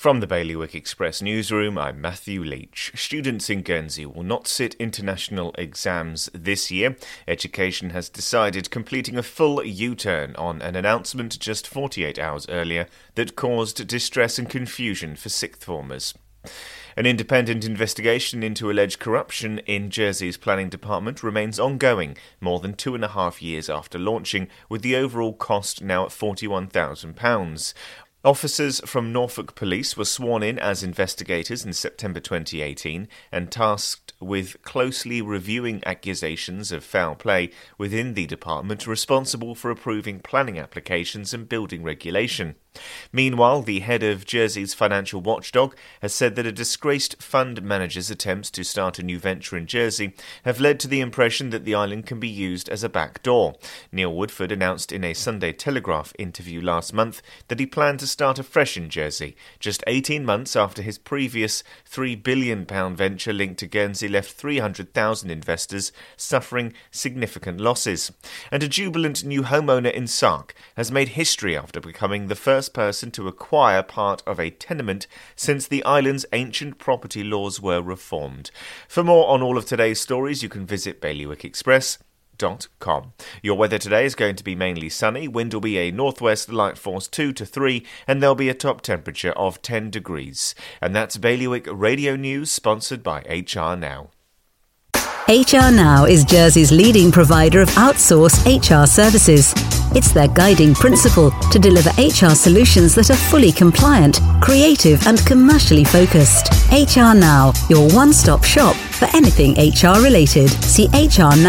From the Bailiwick Express newsroom, I'm Matthew Leach. Students in Guernsey will not sit international exams this year. Education has decided completing a full U turn on an announcement just 48 hours earlier that caused distress and confusion for sixth formers. An independent investigation into alleged corruption in Jersey's planning department remains ongoing more than two and a half years after launching, with the overall cost now at £41,000. Officers from Norfolk Police were sworn in as investigators in September 2018 and tasked with closely reviewing accusations of foul play within the department responsible for approving planning applications and building regulation. Meanwhile, the head of Jersey's financial watchdog has said that a disgraced fund manager's attempts to start a new venture in Jersey have led to the impression that the island can be used as a back door. Neil Woodford announced in a Sunday Telegraph interview last month that he planned to start afresh in Jersey, just 18 months after his previous £3 billion venture linked to Guernsey left 300,000 investors suffering significant losses. And a jubilant new homeowner in Sark has made history after becoming the first first person to acquire part of a tenement since the island's ancient property laws were reformed. For more on all of today's stories, you can visit Bailiwick Express. Your weather today is going to be mainly sunny. Wind will be a northwest light force 2 to 3, and there'll be a top temperature of 10 degrees. And that's Bailiwick Radio News, sponsored by HR Now. HR Now is Jersey's leading provider of outsourced HR services. It's their guiding principle to deliver HR solutions that are fully compliant, creative, and commercially focused. HR Now, your one stop shop for anything HR related. See hrnow.je.